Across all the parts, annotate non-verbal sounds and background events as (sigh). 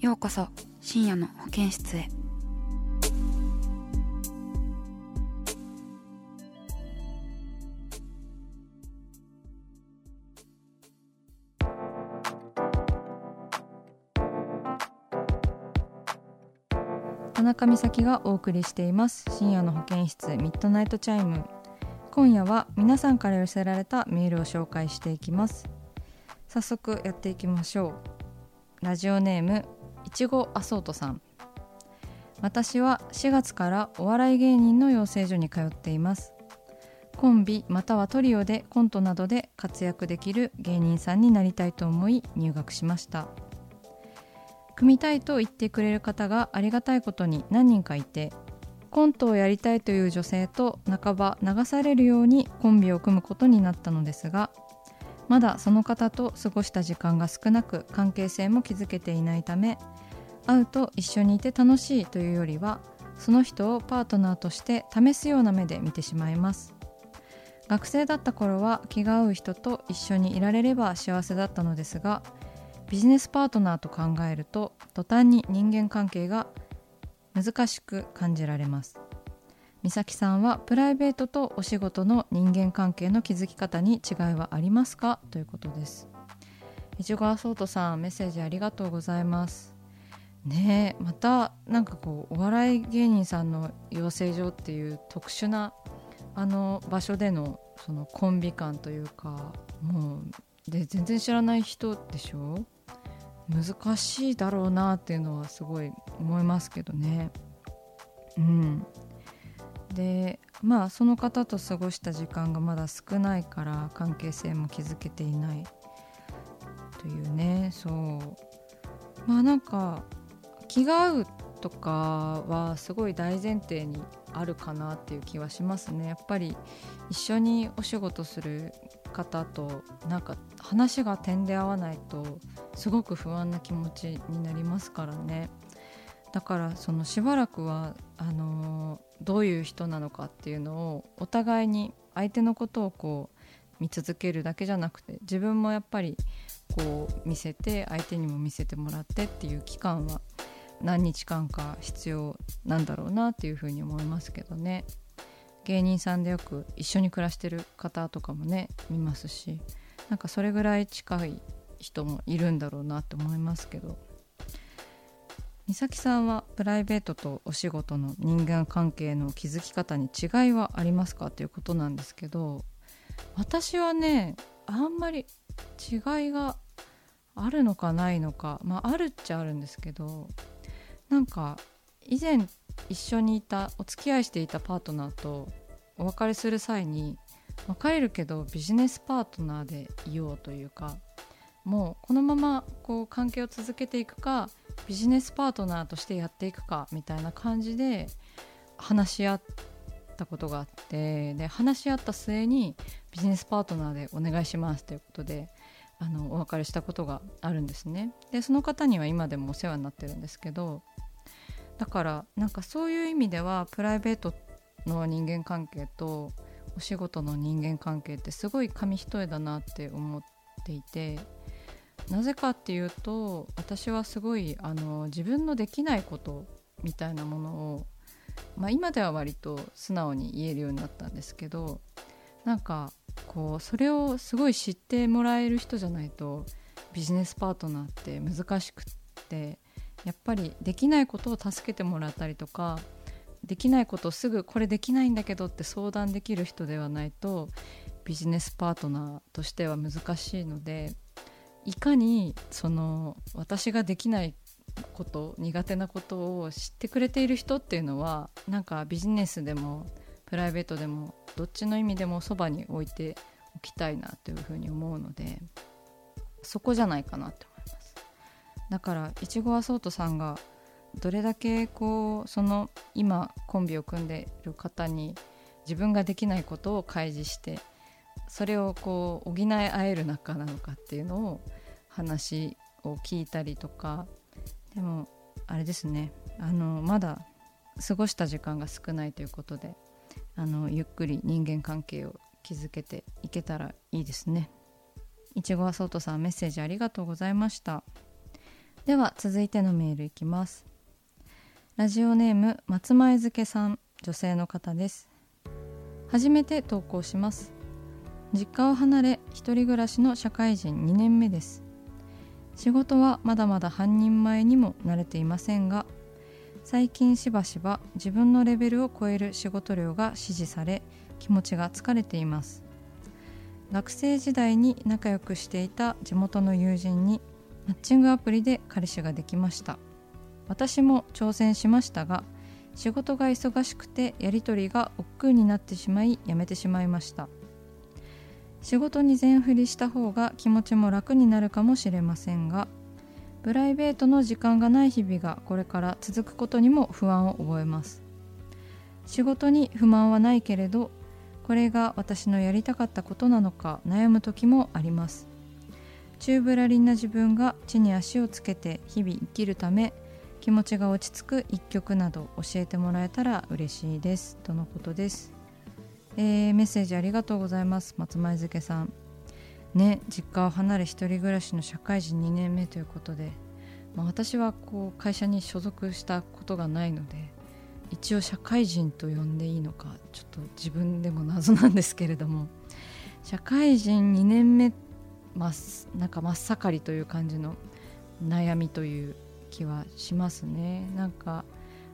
ようこそ深夜の保健室へ。田中美咲がお送りしています。深夜の保健室ミッドナイトチャイム。今夜は皆さんから寄せられたメールを紹介していきます。早速やっていきましょう。ラジオネームいちごアソートさん。私は4月からお笑い芸人の養成所に通っています。コンビまたはトリオでコントなどで活躍できる芸人さんになりたいと思い入学しました。組みたいと言ってくれる方がありがたいことに何人かいてコントをやりたいという女性と半ば流されるようにコンビを組むことになったのですがまだその方と過ごした時間が少なく関係性も築けていないため会うと一緒にいて楽しいというよりはその人をパートナーとして試すような目で見てしまいます。学生だった頃は気が合う人と一緒にいられれば幸せだったのですがビジネスパートナーと考えると途端に人間関係が難しく感じられます。美咲さんはプライベートとお仕事の人間関係の築き方に違いはありますか？ということです。いちごアソートさんメッセージありがとうございます。ねえまたなんかこうお笑い芸人さんの養成所っていう特殊なあの場所でのそのコンビ感というかもうで全然知らない人でしょ？難しいだろうなっていうのはすごい思いますけどね。うん。でまあその方と過ごした時間がまだ少ないから関係性も築けていない。というね。そう。まあなんか気が合うとかはすごい大前提にあるかなっていう気はしますね。やっぱり一緒にお仕事する方となんか話が点で合わないとすごく不安な気持ちになりますからね。だからそのしばらくはあのどういう人なのかっていうのをお互いに相手のことをこう見続けるだけじゃなくて自分もやっぱりこう見せて相手にも見せてもらってっていう期間は何日間か必要なんだろうなっていうふうに思いますけどね。芸人さんでよく一緒に暮らしてる方とかもね見ますしなんかそれぐらい近い人もいるんだろうなと思いますけど。美咲さんはプライベートとお仕事の人間関係の築き方に違いはありますかということなんですけど私はねあんまり違いがあるのかないのかまああるっちゃあるんですけどなんか以前一緒にいたお付き合いしていたパートナーとお別れする際に別れるけどビジネスパートナーでいようというかもうこのままこう関係を続けていくかビジネスパートナーとしてやっていくかみたいな感じで話し合ったことがあってで話し合った末にビジネスパートナーでお願いしますということであのお別れしたことがあるんですね。でその方には今でもお世話になってるんですけどだからなんかそういう意味ではプライベートの人間関係とお仕事の人間関係ってすごい紙一重だなって思っていてなぜかっていうと私はすごいあの自分のできないことみたいなものを、まあ、今では割と素直に言えるようになったんですけどなんかこうそれをすごい知ってもらえる人じゃないとビジネスパートナーって難しくってやっぱりできないことを助けてもらったりとかできないことをすぐこれできないんだけどって相談できる人ではないとビジネスパートナーとしては難しいのでいかにその私ができないこと苦手なことを知ってくれている人っていうのはなんかビジネスでもプライベートでもどっちの意味でもそばに置いておきたいなというふうに思うのでそこじゃないかなって思います。だからいちごアソートさんがどれだけこうその今コンビを組んでいる方に自分ができないことを開示してそれをこう補い合える仲なのかっていうのを話を聞いたりとか。でもあれですね。あのまだ過ごした時間が少ないということであのゆっくり人間関係を築けていけたらいいですね。いちごはそうとさんメッセージありがとうございました。では続いてのメールいきます。ラジオネーム松前漬けさん女性の方です。初めて投稿します。実家を離れ一人暮らしの社会人2年目です。仕事はまだまだ半人前にも慣れていませんが最近しばしば自分のレベルを超える仕事量が指示され気持ちが疲れています。学生時代に仲良くしていた地元の友人にマッチングアプリで彼氏ができました。私も挑戦しましたが仕事が忙しくてやり取りが億劫になってしまいやめてしまいました。仕事に全振りした方が気持ちも楽になるかもしれませんがプライベートの時間がない日々がこれから続くことにも不安を覚えます。仕事に不満はないけれどこれが私のやりたかったことなのか悩む時もあります。宙ぶらりんな自分が地に足をつけて日々生きるため気持ちが落ち着く一曲など教えてもらえたら嬉しいです。とのことです。えー、メッセージありがとうございます。松前漬さん。ね実家を離れ一人暮らしの社会人2年目ということで、まあ、私はこう会社に所属したことがないので一応社会人と呼んでいいのかちょっと自分でも謎なんですけれども社会人2年目まなんか真っ盛りという感じの悩みという気はしますね。なんか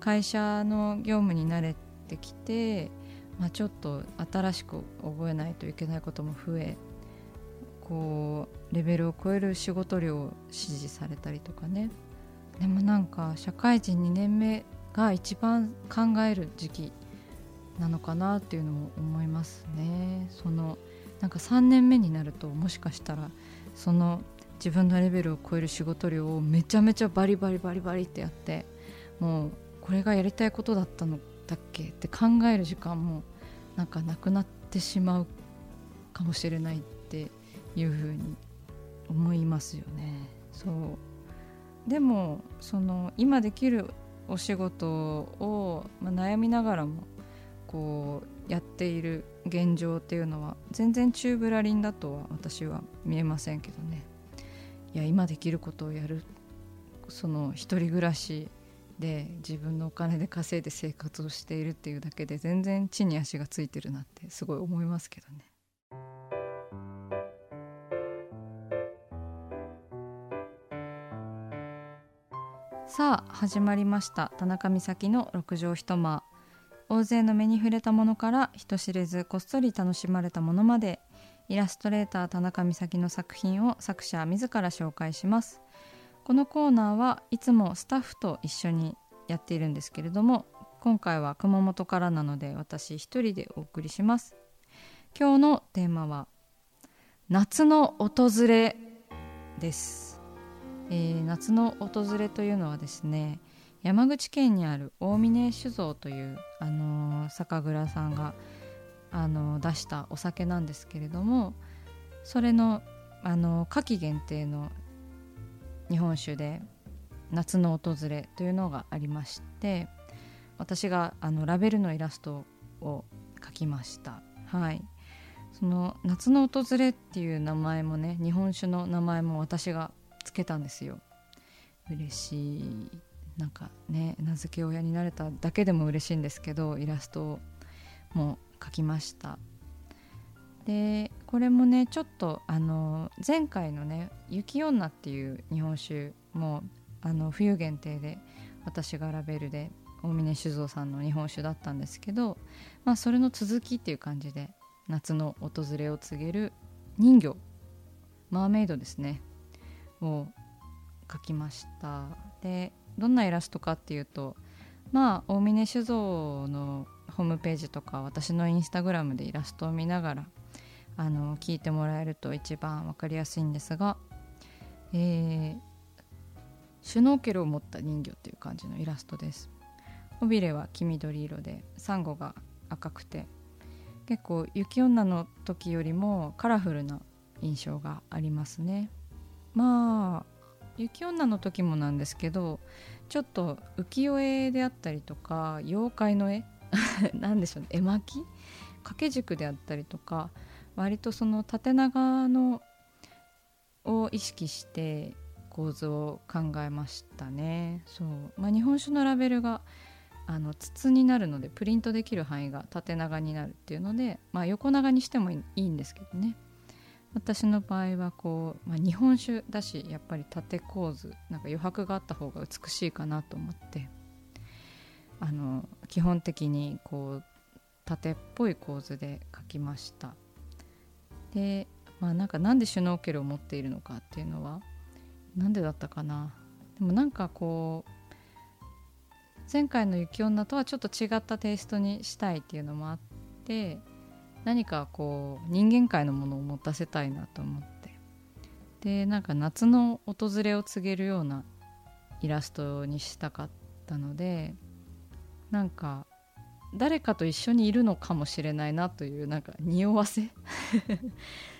会社の業務に慣れてきてまあ、ちょっと新しく覚えないといけないことも増えこうレベルを超える仕事量を指示されたりとかね。でもなんか社会人2年目が一番考える時期なのかなっていうのも思いますね。そのなんか3年目になるともしかしたらその自分のレベルを超える仕事量をめちゃめちゃバリバリバリバリってやってもうこれがやりたいことだったのだっけって考える時間もなんかなくなってしまうかもしれないっていうふうに思いますよね。そうでもその今できるお仕事を、まあ、悩みながらもこうやっている現状っていうのは全然宙ぶらりんだとは私は見えませんけどねいや今できることをやるその一人暮らしで自分のお金で稼いで生活をしているっていうだけで全然地に足がついてるなってすごい思いますけどね。さあ始まりました。田中美咲の六畳一間。大勢の目に触れたものから人知れずこっそり楽しまれたものまでイラストレーター田中美咲の作品を作者自ら紹介します。このコーナーはいつもスタッフと一緒にやっているんですけれども今回は熊本からなので私一人でお送りします。今日のテーマは夏の訪れです、えー、夏の訪れというのはですね山口県にある大峰酒造という、あのー、酒蔵さんが、あのー、出したお酒なんですけれどもそれの、あの夏季限定の日本酒で夏の訪れというのがありまして私があのラベルのイラストを描きました。はい。その夏の訪れっていう名前もね日本酒の名前も私がつけたんですよ。嬉しい。なんかね名付け親になれただけでも嬉しいんですけどイラストも描きました。でこれもねちょっとあの前回のね「雪女」っていう日本酒もあの冬限定で私がラベルで大峰酒造さんの日本酒だったんですけど、まあ、それの続きっていう感じで夏の訪れを告げる人魚マーメイドですねを描きました。でどんなイラストかっていうとまあ大峰酒造のホームページとか私のインスタグラムでイラストを見ながらあの聞いてもらえると一番分かりやすいんですが、えー、シュノーケルを持った人魚っていう感じのイラストです。尾びれは黄緑色でサンゴが赤くて結構雪女の時よりもカラフルな印象がありますね。まあ雪女の時もなんですけどちょっと浮世絵であったりとか妖怪の絵 (laughs) なんでしょうね絵巻？掛け軸であったりとか割とその縦長のを意識して構図を考えましたね。そう、まあ、日本酒のラベルがあの筒になるのでプリントできる範囲が縦長になるっていうので、まあ、横長にしてもいいんですけどね。私の場合はこう、まあ、日本酒だしやっぱり縦構図なんか余白があった方が美しいかなと思ってあの基本的にこう縦っぽい構図で描きました。でまあなんかなんでシュノーケルを持っているのかっていうのは何でだったかな。でもなんかこう前回の雪女とはちょっと違ったテイストにしたいっていうのもあって何かこう人間界のものを持たせたいなと思って。でなんか夏の訪れを告げるようなイラストにしたかったのでなんか誰かと一緒にいるのかもしれないなというなんか匂わせ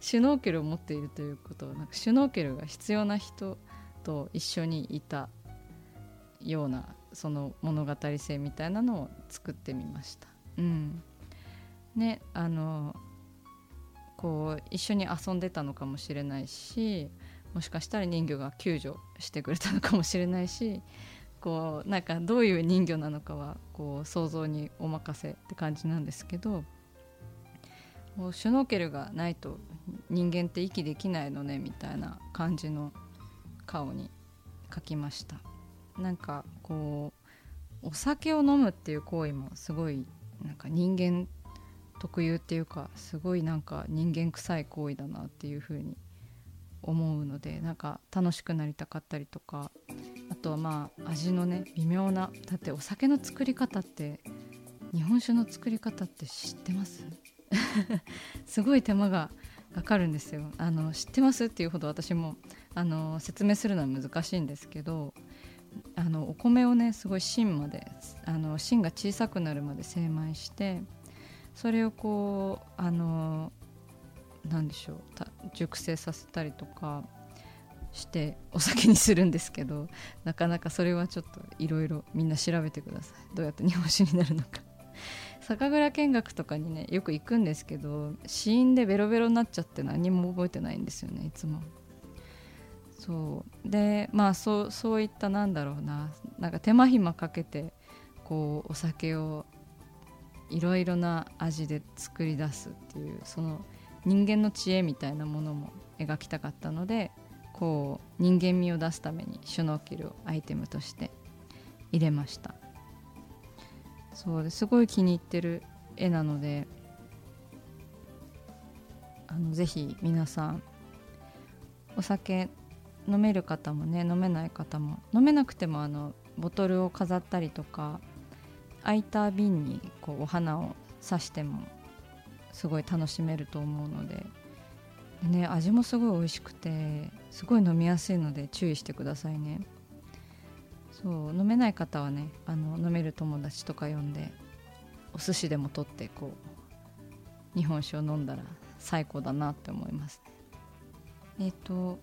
シュノーケルを持っているということはなんかシュノーケルが必要な人と一緒にいたようなその物語性みたいなのを作ってみました。うんねあのこう一緒に遊んでたのかもしれないしもしかしたら人魚が救助してくれたのかもしれないしこうなんかどういう人魚なのかはこう想像にお任せって感じなんですけどもうシュノーケルがないと人間って息できないのねみたいな感じの顔に描きました。なんかこうお酒を飲むっていう行為もすごいなんか人間特有っていうかすごいなんか人間臭い行為だなっていうふうに思うのでなんか楽しくなりたかったりとかあとはまあ味のね微妙なだってお酒の作り方って日本酒の作り方って知ってます？(laughs) すごい手間がかかるんですよ。あの知ってますっていうほど私もあの説明するのは難しいんですけどあのお米をねすごい芯まであの芯が小さくなるまで精米してそれをこうあの何でしょう熟成させたりとかしてお酒にするんですけどなかなかそれはちょっといろいろみんな調べてください。どうやって日本酒になるのか。(laughs) 酒蔵見学とかにねよく行くんですけど死因でベロベロになっちゃって何も覚えてないんですよねいつも。そう。でまあそうそういったなんだろうな。なんか手間暇かけてこうお酒をいろいろな味で作り出すっていうその人間の知恵みたいなものも描きたかったのでこう人間味を出すためにシュノーケルをアイテムとして入れました。そうですごい気に入ってる絵なのであのぜひ皆さんお酒飲める方もね飲めない方も飲めなくてもあのボトルを飾ったりとか空いた瓶にこうお花を刺してもすごい楽しめると思うのでね味もすごい美味しくてすごい飲みやすいので注意してくださいね。そう飲めない方はねあの飲める友達とか呼んでお寿司でも取ってこう日本酒を飲んだら最高だなって思います。えっ、ー、と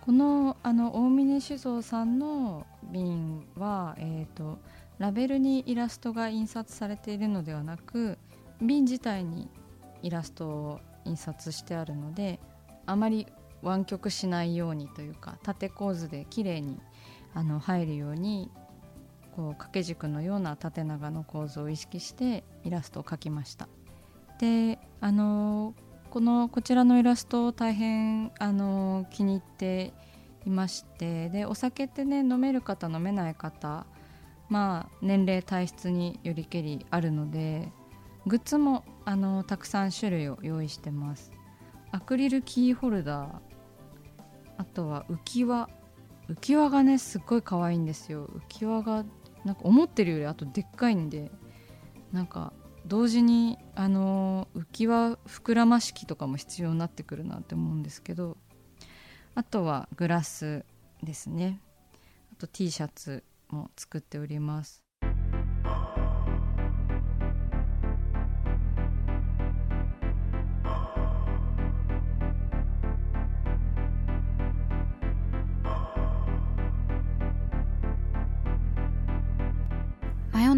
このあの大峰酒造さんの瓶は、えーとラベルにイラストが印刷されているのではなく瓶自体にイラストを印刷してあるのであまり湾曲しないようにというか縦構図で綺麗にあに入るようにこう掛け軸のような縦長の構図を意識してイラストを描きました。であのこのこちらのイラストを大変あの気に入っていましてでお酒ってね飲める方飲めない方まあ年齢体質によりけりあるのでグッズもあのたくさん種類を用意してます。アクリルキーホルダー。あとは浮き輪。浮き輪がねすっごい可愛いんですよ。浮き輪がなんか思ってるよりあとでっかいんで。なんか同時にあの浮き輪膨らま式とかも必要になってくるなって思うんですけど。あとはグラスですね。あと T シャツも作っております。